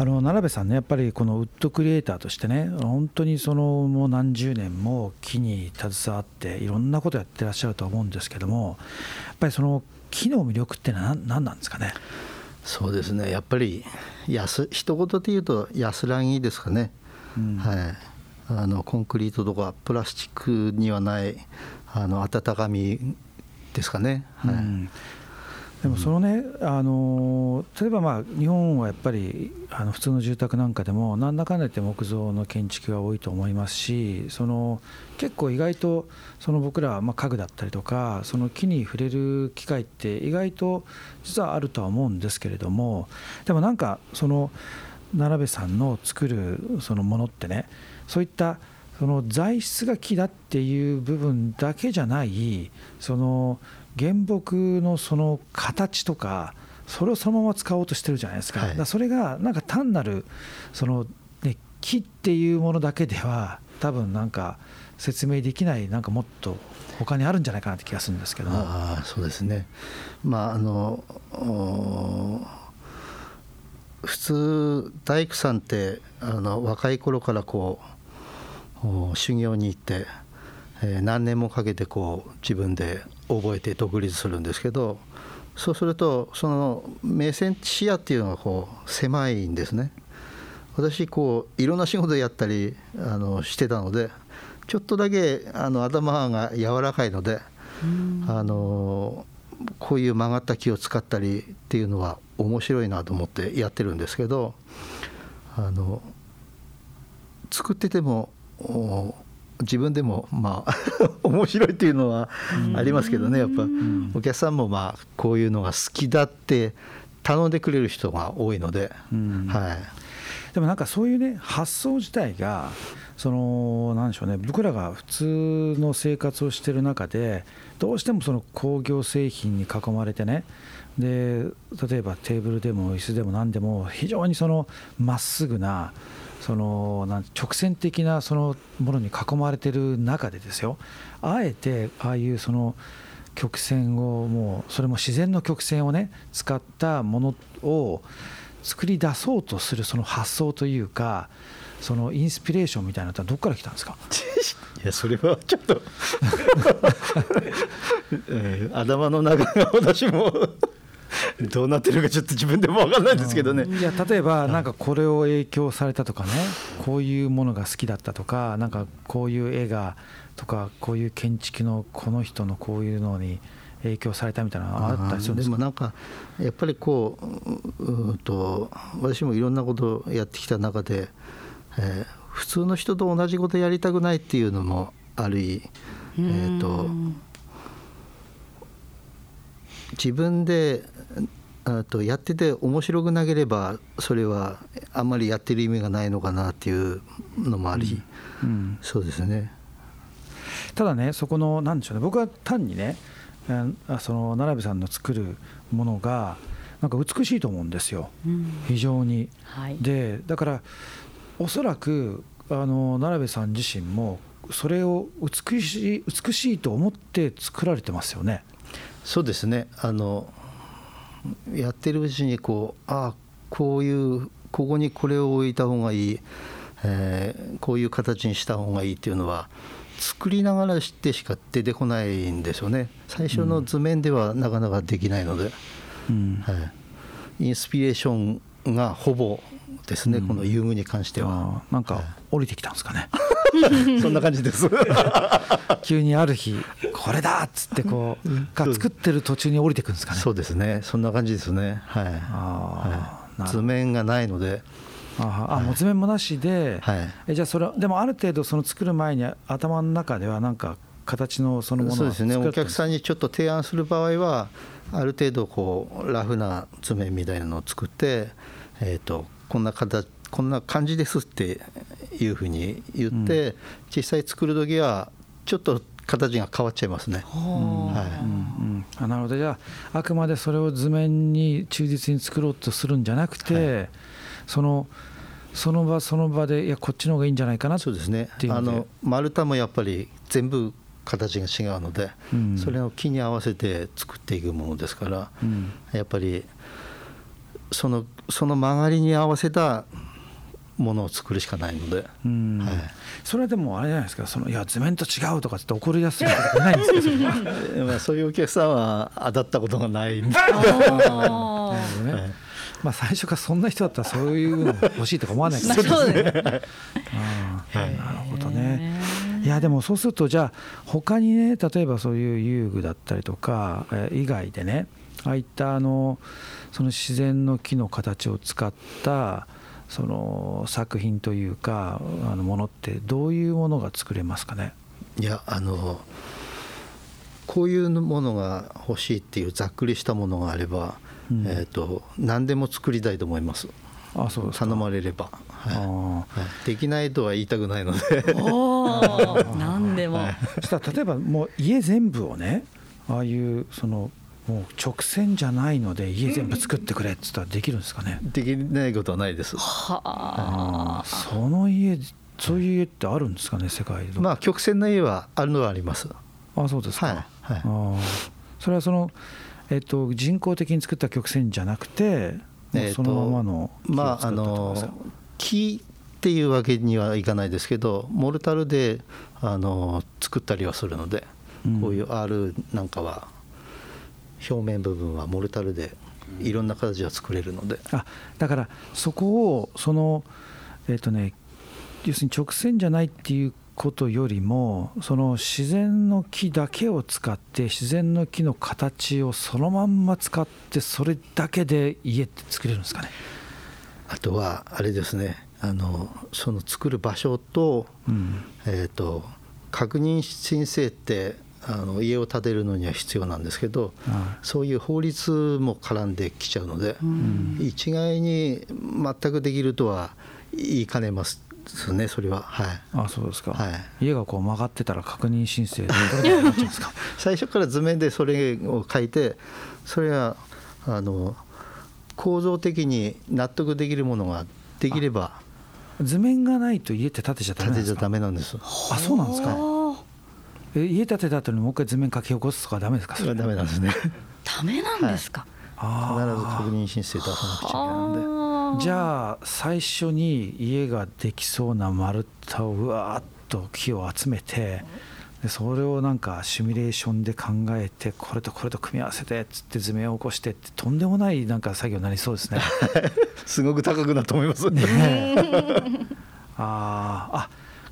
あの奈部さんね、やっぱりこのウッドクリエイターとしてね、本当にそのもう何十年も木に携わって、いろんなことやってらっしゃると思うんですけども、やっぱりその木の魅力ってのは何なんですかね？そうですね、やっぱり安一言で言うと安らぎですかね。うん、はい。あのコンクリートとかプラスチックにはないあの温かみですかね。はい。うんでもそのね、あの例えばまあ日本はやっぱりあの普通の住宅なんかでもなんだかんだ言って木造の建築が多いと思いますしその結構意外とその僕らまあ家具だったりとかその木に触れる機会って意外と実はあるとは思うんですけれどもでもなんかその奈良部さんの作るそのものってねそういったその材質が木だっていう部分だけじゃないその原木のその形とかそれをそのまま使おうとしてるじゃないですか,、はい、それがなんか単なるその、ね、木っていうものだけでは多分なんか説明できないなんかもっと他にあるんじゃないかなって気がするんですけども。あそうですね。まああの普通大工さんってあの若い頃からこう修行に行って、えー、何年もかけてこう自分で覚えて独立するんですけどそうするとその目線視野っていうのがこう狭いんですね。私こういろんな仕事やったりあのしてたのでちょっとだけあの頭が柔らかいので、あのこういう曲がった木を使ったりっていうのは面白いなと思ってやってるんですけどあの作ってても自分でもまあ 面白いっていうのはありますけどねやっぱお客さんもまあこういうのが好きだって頼んでくれる人が多いので、はい、でもなんかそういうね発想自体がそのなんでしょうね僕らが普通の生活をしてる中でどうしてもその工業製品に囲まれてねで例えばテーブルでも椅子でも何でも非常にそのまっすぐなそのなん直線的なそのものに囲まれてる中でですよ。あえてああいうその曲線をもうそれも自然の曲線をね使ったものを作り出そうとするその発想というかそのインスピレーションみたいなのはどこから来たんですか？いやそれはちょっと、頭の中が私もどうなってるかちょっと自分でも分かんないんですけどね、いや例えばなんかこれを影響されたとかねこういうものが好きだったとかなんかこういう絵がとかこういう建築のこの人のこういうのに影響されたみたいなのあったりするんですでもなんかやっぱりこううと私もいろんなことをやってきた中で、えー、普通の人と同じことやりたくないっていうのもあり、えーと自分でとやってて面白くなければそれはあんまりやってる意味がないのかなっていうのもあり、うん。うん、そうですね。ただねそこの何でしょうね。僕は単にねその奈良部さんの作るものがなんか美しいと思うんですよ、うん、非常に。はい、でだからおそらくあの奈良部さん自身もそれを美しい美しいと思って作られてますよね。そうですね。あのやってるうちにこうああこういうここにこれを置いた方がいい、えー、こういう形にした方がいいっていうのは作りながらしてしか出てこないんですよね。最初の図面ではなかなかできないので、うん。はい、インスピレーションがほぼですね、うん、この遊具に関しては。なんか降りてきたんですかね、そんな感じです。急にある日これだっつってこうが作ってる途中に降りてくんですかね。そうですね。そんな感じですね。はい、はい、図面がないので。ああ、もう図面もなしで、はい、えじゃあそれでもある程度その作る前に頭の中ではなんか形のそのものそうですね。お客さんにちょっと提案する場合はある程度こうラフな図面みたいなのを作って、えーとこんな形こんな感じですっていうふうに言って、うん、実際作る時はちょっと形が変わっちゃいますね。はい。うんうん、なるほど。じゃああくまでそれを図面に忠実に作ろうとするんじゃなくて、はい、そのその場その場でいやこっちの方がいいんじゃないかなそうですね。あの丸太もやっぱり全部形が違うので、うん、それを木に合わせて作っていくものですから、うん、やっぱりそのその曲がりに合わせたものを作るしかないので、うん。はい。それはでもあれじゃないですか。そのいや図面と違うとかって怒り出す人とかいないんですかそれはなるまあ、そういうお客さんは当たったことがないんで、あほどね。はい。まあ最初からそんな人だったらそういうの欲しいとか思わないかまらあそうですね。うんなるほどね。いやでもそうするとじゃあ他にね例えばそういう遊具だったりとかえー以外でねああいったあのその自然の木の形を使ったその作品というかあのものってどういうものが作れますかね？いやあのこういうものが欲しいっていうざっくりしたものがあれば、うん。えー、と何でも作りたいと思います。あそう。頼まれれば、はい。できないとは言いたくないので。おお、なんでも。ーそしたら例えばもう家全部をねああいうそのもう直線じゃないので家全部作ってくれっつったらできるんですかね。できないことはないです。はあ。その家そういう家ってあるんですかね世界で、まあ曲線の家はあるのはあります。あそうですか、はいはい。あー。それはその、えっと人工的に作った曲線じゃなくて、えそのままのまああの木っていうわけにはいかないですけどモルタルであの作ったりはするので、うん。こういう R なんかは表面部分はモルタルでいろんな形が作れるので、あだからそこをそのえっ、とね要するに直線じゃないっていうことよりもその自然の木だけを使って自然の木の形をそのまんま使ってそれだけで家って作れるんですかね？あとはあれですね。あのその作る場所と,、うん。えー、と確認申請ってあの家を建てるのには必要なんですけど、はそういう法律も絡んできちゃうので、うん。一概に全くできるとは言いかねますねそれは。はい。あそうですか、はい。家がこう曲がってたら確認申請で 最初から図面でそれを書いてそれはあの構造的に納得できるものができれば図面がないと家って建てちゃダメなんですか？建てちゃダメなんです。あそうなんですか？え家建てた後にもう一回図面書き起こすとかダメですか？それはダメなんですね。必 ダメなんですか？ずあ確認申請出さなくちゃいけないので。ー。じゃあ最初に家ができそうな丸太をうわーっと木を集めてでそれをなんかシミュレーションで考えてこれとこれと組み合わせてっつって図面を起こしてってとんでもないなんか作業になりそうですね。すごく高くなると思います。ねえ。あーあ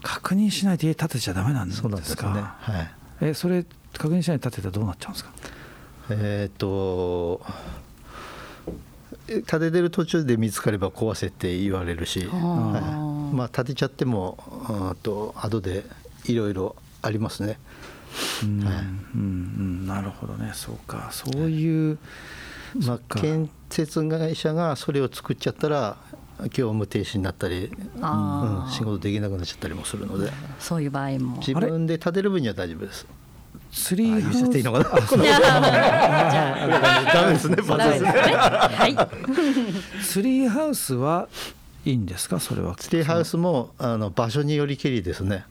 確認しないと家建てちゃダメなんですか？そうなんですよね。はい。えそれ確認しないで建てたらどうなっちゃうんですか？えっ、と建ててる途中で見つかれば壊せって言われるし、はい、まあ建てちゃってもうんと後でいろいろありますね。うん、はい。うんうんなるほどね。そうか。そういう、まあ建設会社がそれを作っちゃったら業務停止になったり、うん、仕事できなくなっちゃったりもするのでそういう場合も。自分で建てる分には大丈夫です。ツリーハウスあ言っちゃっていいのかな？ダメですね。ツですね。はい。ツリーハウスはいいんですか？それはツリーハウスもあの場所によりけりですね。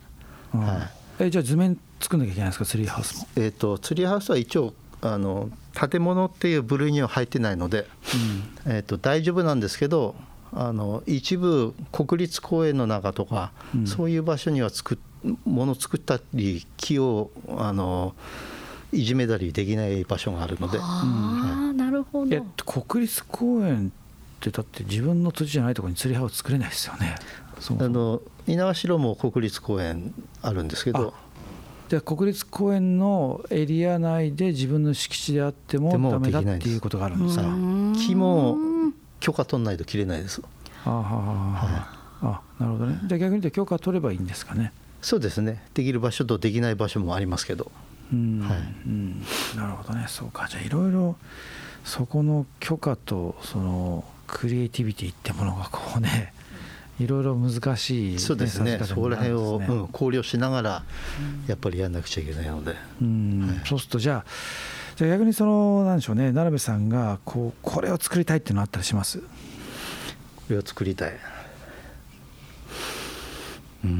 うんはいえじゃあ図面作んなきゃいけないんですか？ツリーハウスも、えっ、とツリーハウスは一応あの建物っていう部類には入ってないので、えっ、と大丈夫なんですけど、あの一部国立公園の中とか、うん。そういう場所には作っもの作ったり木をあのいじめたりできない場所があるので、ああ、なるほえど。国立公園ってだって自分の土地じゃないところにツリーハウス作れないですよね。そもそも。あの猪苗代も国立公園あるんですけど。じゃあ国立公園のエリア内で自分の敷地であってもダメだっていうことがあるんですか？木も許可取んないと切れないです。あなるほどね。じゃあ逆に言うと許可取ればいいんですかね。そうですね。できる場所とできない場所もありますけど。うん、はい。うん、なるほどね。そうか。じゃあいろいろそこの許可とそのクリエイティビティってものがこうねいろいろ難しい、ね、そうですね。させ方そこら辺を、うん、考慮しながらやっぱりやんなくちゃいけないので。うん。はい。そうするとじゃあじゃあ逆にそのなんでしょうね奈辺さんがこうこれを作りたいっていうのあったりします？これを作りたい。うーん。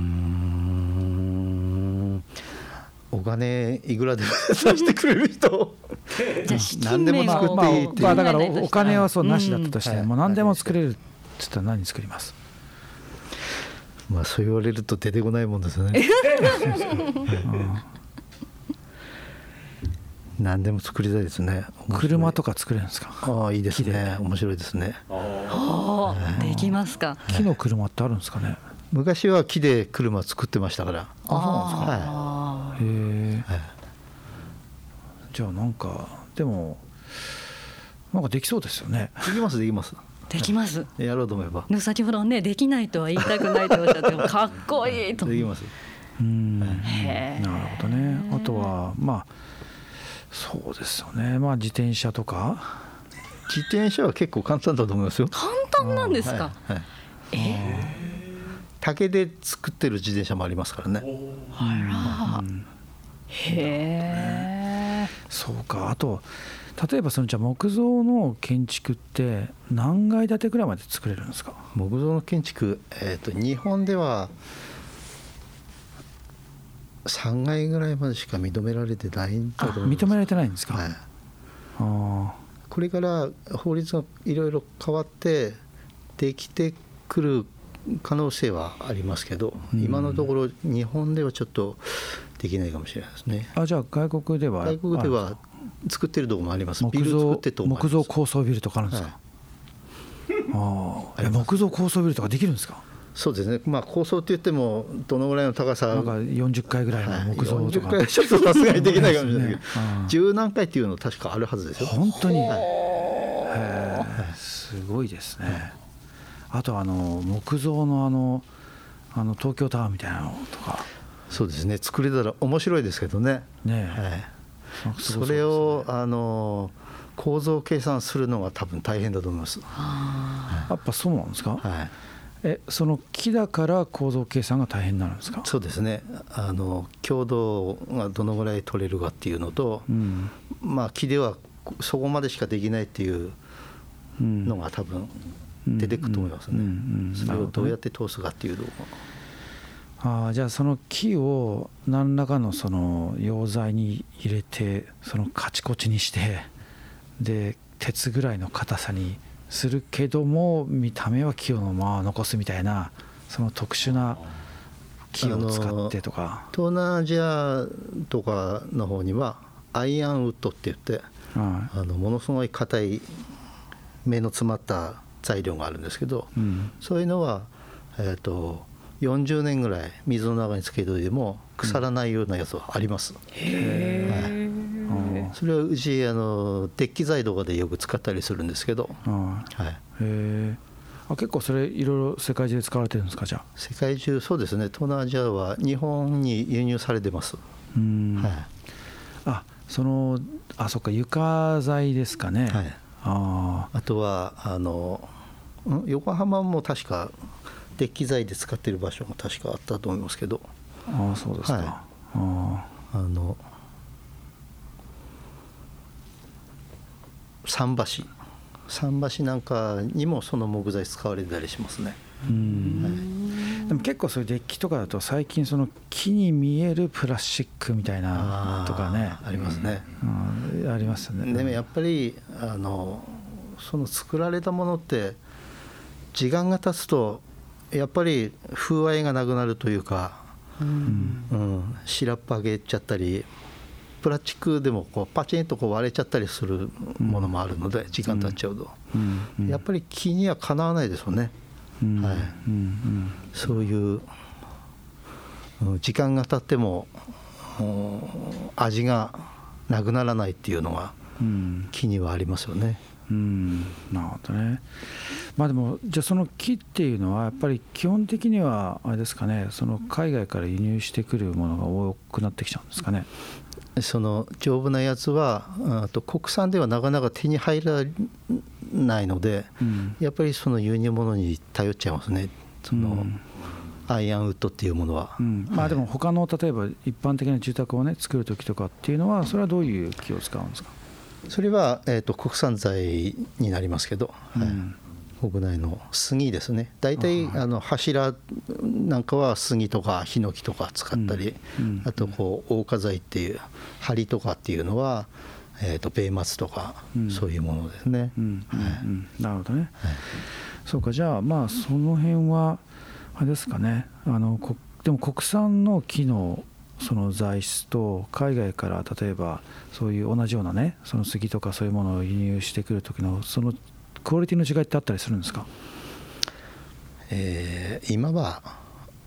屋金いくらでも 出してくれる人。何でも作っていいっていう。まあだからおお金はそうなしだったとしてうん。もう何でも作れるって言ったら何作ります？まあそう言われると出てこないもんですよね 何でも作りたいですね。車とか作れるんですか？ああいいですね。面白いですね。おー。できますか？木の車ってあるんですかね？昔は木で車作ってましたから。あへえはい。じゃあなんかでもなんかできそうですよね。できますできます。ーできます？やろうと思えば。先ほどねできないとは言いたくないとおっしゃってもかっこいいと。できます。うん。なるほどね。あとはまあそうですよね。まあ自転車とか。自転車は結構簡単だと思いますよ。簡単なんですか、はいはい。え？竹で作ってる自転車もありますからね。あら、へえそうか。あと例えばそのじゃあ木造の建築って何階建てぐらいまで作れるんですか？木造の建築、えー、と日本では3階ぐらいまでしか認められてないんだと思い認められてないんですか、はい、あこれから法律がいろいろ変わってできてくる可能性はありますけど、うん。今のところ日本ではちょっとできないかもしれないですね。ああじゃあ外国では？外国では作ってるところもあります。あビル作ってるとこもあ木造高層ビルとかあるんですか、はい。ああえ木造高層ビルとかできるんですか？そうですね。まあ高層って言ってもどのぐらいの高さ？なんか40階ぐらいの木造と40か、回はちょっとさすがにできないかもしれないけど。十何回っていうの確かあるはずですよ本当に、へえすごいですね。あとあの木造のあのあの東京タワーみたいなのとか。そうですね。作れたら面白いですけどね。ねえ、はい。それうをあの構造計算するのが多分大変だと思います。あやっぱそうなんですか、はい、えその木だから構造計算が大変になるんですか？そうですね。あの強度がどのぐらい取れるかっていうのと、うんまあ木ではそこまでしかできないっていううんのが多分出てくると思いますね。それをどうやって通すかっていうのを。ああじゃあその木を何らかのその溶剤に入れてそのカチコチにしてで鉄ぐらいの硬さにするけども見た目は木をまあ残すみたいなその特殊な木を使ってとか、東南アジアとかの方にはアイアンウッドって言って、はあのものすごい硬い目の詰まった材料があるんですけど、いうん。そういうのは、えー、と40年ぐらい水の中につけておいても腐らないようなやつはあります、へあそれはうちあの鉄器材とかでよく使ったりするんですけど、あはいはい、へえ。あ結構それいろいろ世界中で使われてるんですかじゃあ？世界中そうですね。東南アジアは日本に輸入されてます、うん、はい。あそのあそっか床材ですかね、はい、ああ。とはあのん？横浜も確か鉄器材で使ってる場所も確かあったと思いますけど。あああそうですか、はい。あ。あの桟橋。桟橋なんかにもその木材使われてたりしますね。あうん、でも結構そういうデッキとかだと最近その木に見えるプラスチックみたいなとかね。ありますね。うん。ありますよね。でもやっぱりあのその作られたものって時間が経つとやっぱり風合いがなくなるというか、うん。うん、白っぱげちゃったりプラスチックでもこうパチンとこう割れちゃったりするものもあるので、時間経っちゃうと、やっぱり木にはかなわないですよね、うん。はい。うん。そういううん時間が経ってもうん味がなくならないっていうのがうん。うん木にはありますよね。うん。なるほどね。まあでもじゃあその木っていうのはやっぱり基本的にはあれですかね。その海外から輸入してくるものが多くなってきちゃうんですかねその丈夫なやつはあと国産ではなかなか手に入らないのでうん。やっぱりその輸入物に頼っちゃいますね。その、うん。アイアンウッドっていうものは、うん。まあでも他の例えば一般的な住宅をね作る時とかっていうのはそれはどういう木を使うんですか、それは、えー、と国産材になりますけど、はい。うん国内の杉ですね。大体あの柱なんかは杉とかヒノキとか使ったり、うん。あとこう黄化材っていう梁とかっていうのは、えー、と米松とか、うん。そういうものですね、なるほどね、はい。そうかじゃあまあその辺はあれですかね。あのこでも国産の木のその材質と海外から例えばそういう同じようなねその杉とかそういうものを輸入してくる時のそのクオリティの違いってあったりするんですか？えー今は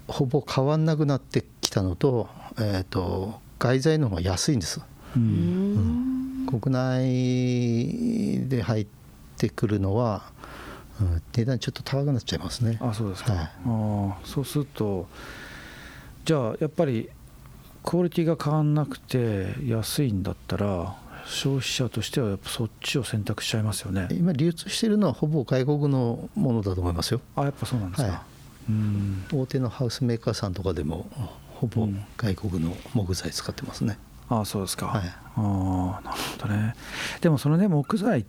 ほぼ変わんなくなってきたのと,、えー、と外材の方が安いんです。ううん。ん国内で入ってくるのは、うん値段ちょっと高くなっちゃいますね。あそうですか、はい。ああそうするとじゃあやっぱりクオリティが変わんなくて安いんだったら消費者としてはやっぱそっちを選択しちゃいますよね。今流通しているのはほぼ外国のものだと思いますよ。あやっぱそうなんですか、はい。うん。大手のハウスメーカーさんとかでもほぼうん。外国の木材使ってますね、ああそうですか、はい。ああなるほどね。でもそのね木材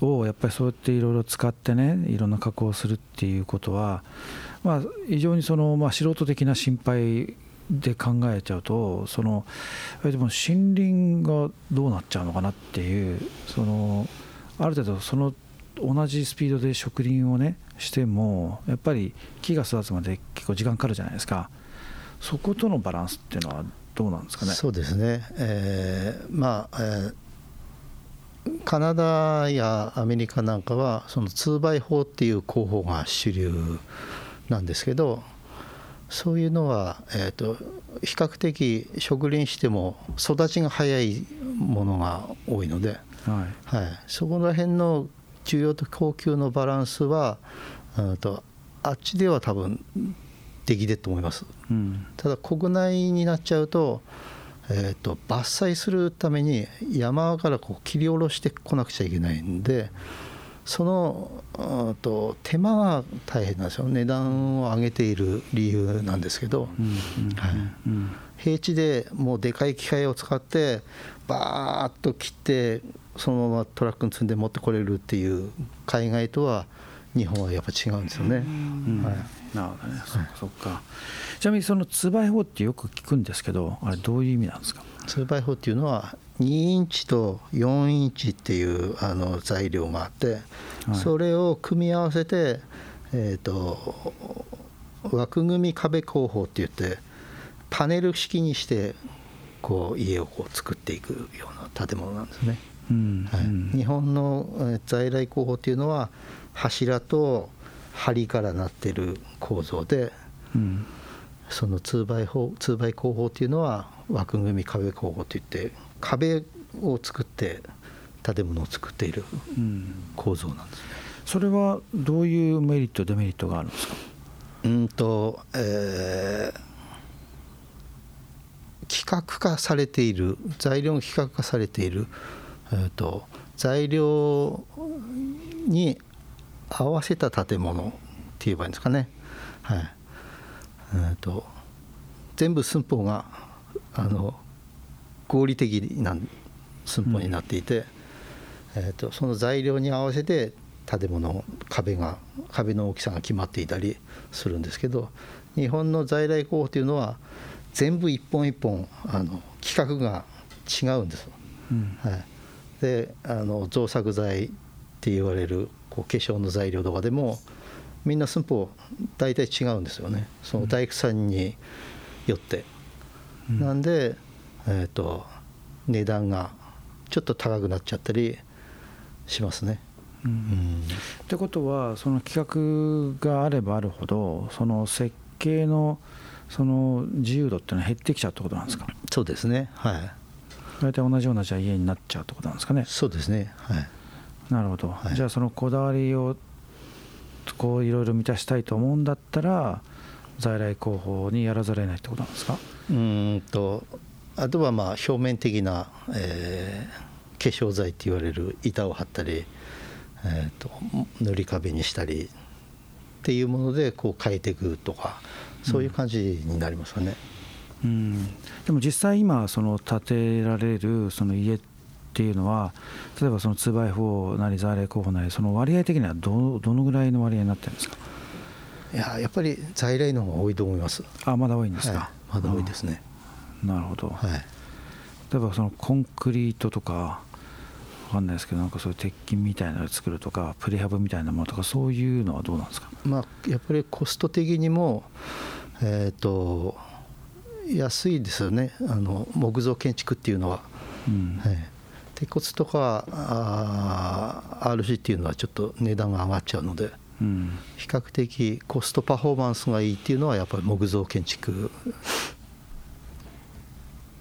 をやっぱりそうやっていろいろ使ってねいろんな加工をするっていうことはまあ非常にその、まあ、素人的な心配で考えちゃうとそのでも森林がどうなっちゃうのかなっていうそのある程度その同じスピードで植林をねしてもやっぱり木が育つまで結構時間かかるじゃないですか。そことのバランスっていうのはどうなんですかね？そうですね、えーまあ、えーカナダやアメリカなんかはその 2x 法っていう工法が主流なんですけどそういうのは、えー、と比較的植林しても育ちが早いものが多いので、はい。はい、そこら辺の需要と供給のバランスはうんとあっちでは多分できてると思います。うん。ただ国内になっちゃうと,、えー、と伐採するために山からこう切り下ろしてこなくちゃいけないんでそのうんと手間が大変なんですよ。値段を上げている理由なんですけど。平地でもうでかい機械を使ってバーッと切ってそのままトラックに積んで持ってこれるっていう海外とは日本はやっぱ違うんですよね。うんはい。なるほどね。そっかそっか。ちなみにその2倍法ってよく聞くんですけどあれどういう意味なんですか？2x4 っていうのは2インチと4インチっていうあの材料があって、はい。それを組み合わせて、えー、と枠組み壁工法って言ってパネル式にしてこう家をこう作っていくような建物なんですね。うんはい。うん日本のえー在来工法っていうのは柱と梁からなってる構造でうんその 2x 法 2x 工法っていうのは枠組み壁工法といって壁を作って建物を作っているうん構造なんですね。それはどういうメリットデメリットがあるんですか？うんと、えー規格化されている材料が規格化されている、えー、と材料に合わせた建物って言えばいいんですかね。はいえー、と全部寸法があの合理的な寸法になっていて、えー、とその材料に合わせて建物壁が壁の大きさが決まっていたりするんですけど日本の在来工法というのは全部一本一本あの規格が違うんです。うんはい、であの造作材って言われるこう化粧の材料とかでもみんな寸法大体違うんですよね。その大工さんによって。うん。なんで、えー、と値段がちょっと高くなっちゃったりしますね。うん。うん。ってことはその企画があればあるほどその設計のその自由度っていうのは減ってきちゃうってことなんですか？そうですね。はい。大体同じようなじゃあ家になっちゃうってことなんですかね？そうですね。はい。なるほど、い。じゃあそのこだわりをこういろいろ満たしたいと思うんだったら在来工法にやらざるを得ないってことなんですか？うーんとあとはまあ表面的な、えー化粧剤って言われる板を貼ったり、えー、と塗り壁にしたりっていうものでこう変えていくとかそういう感じになりますかね。うん。でも実際今その建てられるその家っっていうのは例えばその 2x4 なり在来候補なりその割合的にはどどのぐらいの割合になってるんですか？いややっぱり在来の方が多いと思います。あまだ多いんですか、はい、まだ多いですね。なるほど、はい、例えばそのコンクリートとかわかんないですけどなんかそういう鉄筋みたいなのを作るとかプレハブみたいなものとかそういうのはどうなんですか？まあやっぱりコスト的にもえっ、ー、と安いですよね。あの木造建築っていうのは、うん。はい、鉄骨とかあ RC っていうのはちょっと値段が上がっちゃうので、うん、比較的コストパフォーマンスがいいっていうのはやっぱり木造建築。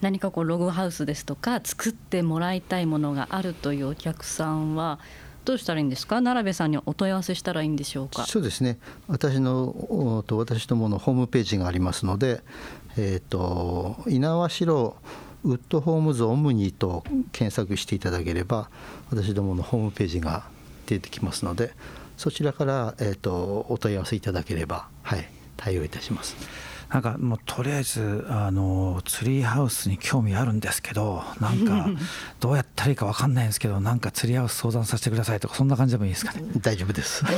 何かこうログハウスですとか作ってもらいたいものがあるというお客さんはどうしたらいいんですか？奈良部さんにお問い合わせしたらいいんでしょうか？そうですね。私のと私どものホームページがありますので、えーと、猪苗代ウッドホームズオムニと検索していただければ私どものホームページが出てきますのでそちらから、えーとお問い合わせいただければ、はい、対応いたします。なんかもうとりあえずあのツリーハウスに興味あるんですけどなんか どうやったらいいか分かんないんですけどなんかツリーハウス相談させてくださいとかそんな感じでもいいですかね？大丈夫です。漠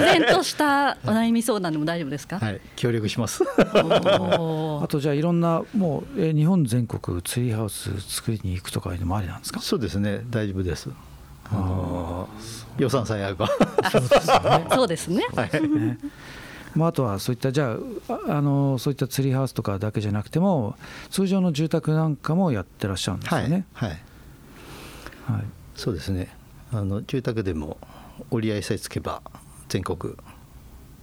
然としたお悩み相談でも大丈夫ですか？はい。協力します。あとじゃあいろんなもうえ日本全国ツリーハウス作りに行くとかいうのもありなんですか？そうですね。大丈夫です。あの予算さえあれば。そうですね。はいまあ、あとはそういったじゃああのそういったツリーハウスとかだけじゃなくても通常の住宅なんかもやってらっしゃるんですよね。はい、はい。はい、そうですね。あの住宅でも折り合いさえつけば全国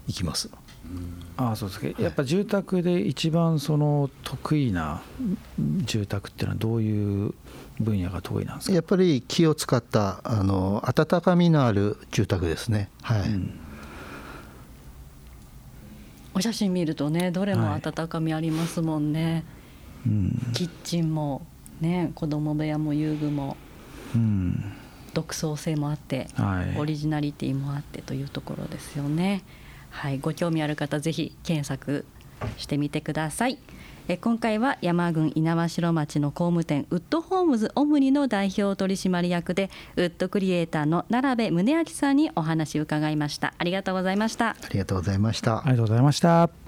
行きます。ああそうですか。やっぱ住宅で一番その得意な住宅っていうのはどういう分野が得意なんですか？やっぱり木を使ったあの温かみのある住宅ですね。はい、うんお写真見るとねどれも温かみありますもんね、はいうん、キッチンもね子供部屋も遊具も、うん、独創性もあって、はい、オリジナリティもあってというところですよね。はい、ご興味ある方ぜひ検索してみてください。え今回は山郡猪苗代町の工務店ウッドホームズオムニの代表取締役でウッドクリエイターの奈良部宗明さんにお話を伺いましたありがとうございました。ありがとうございました。ありがとうございました。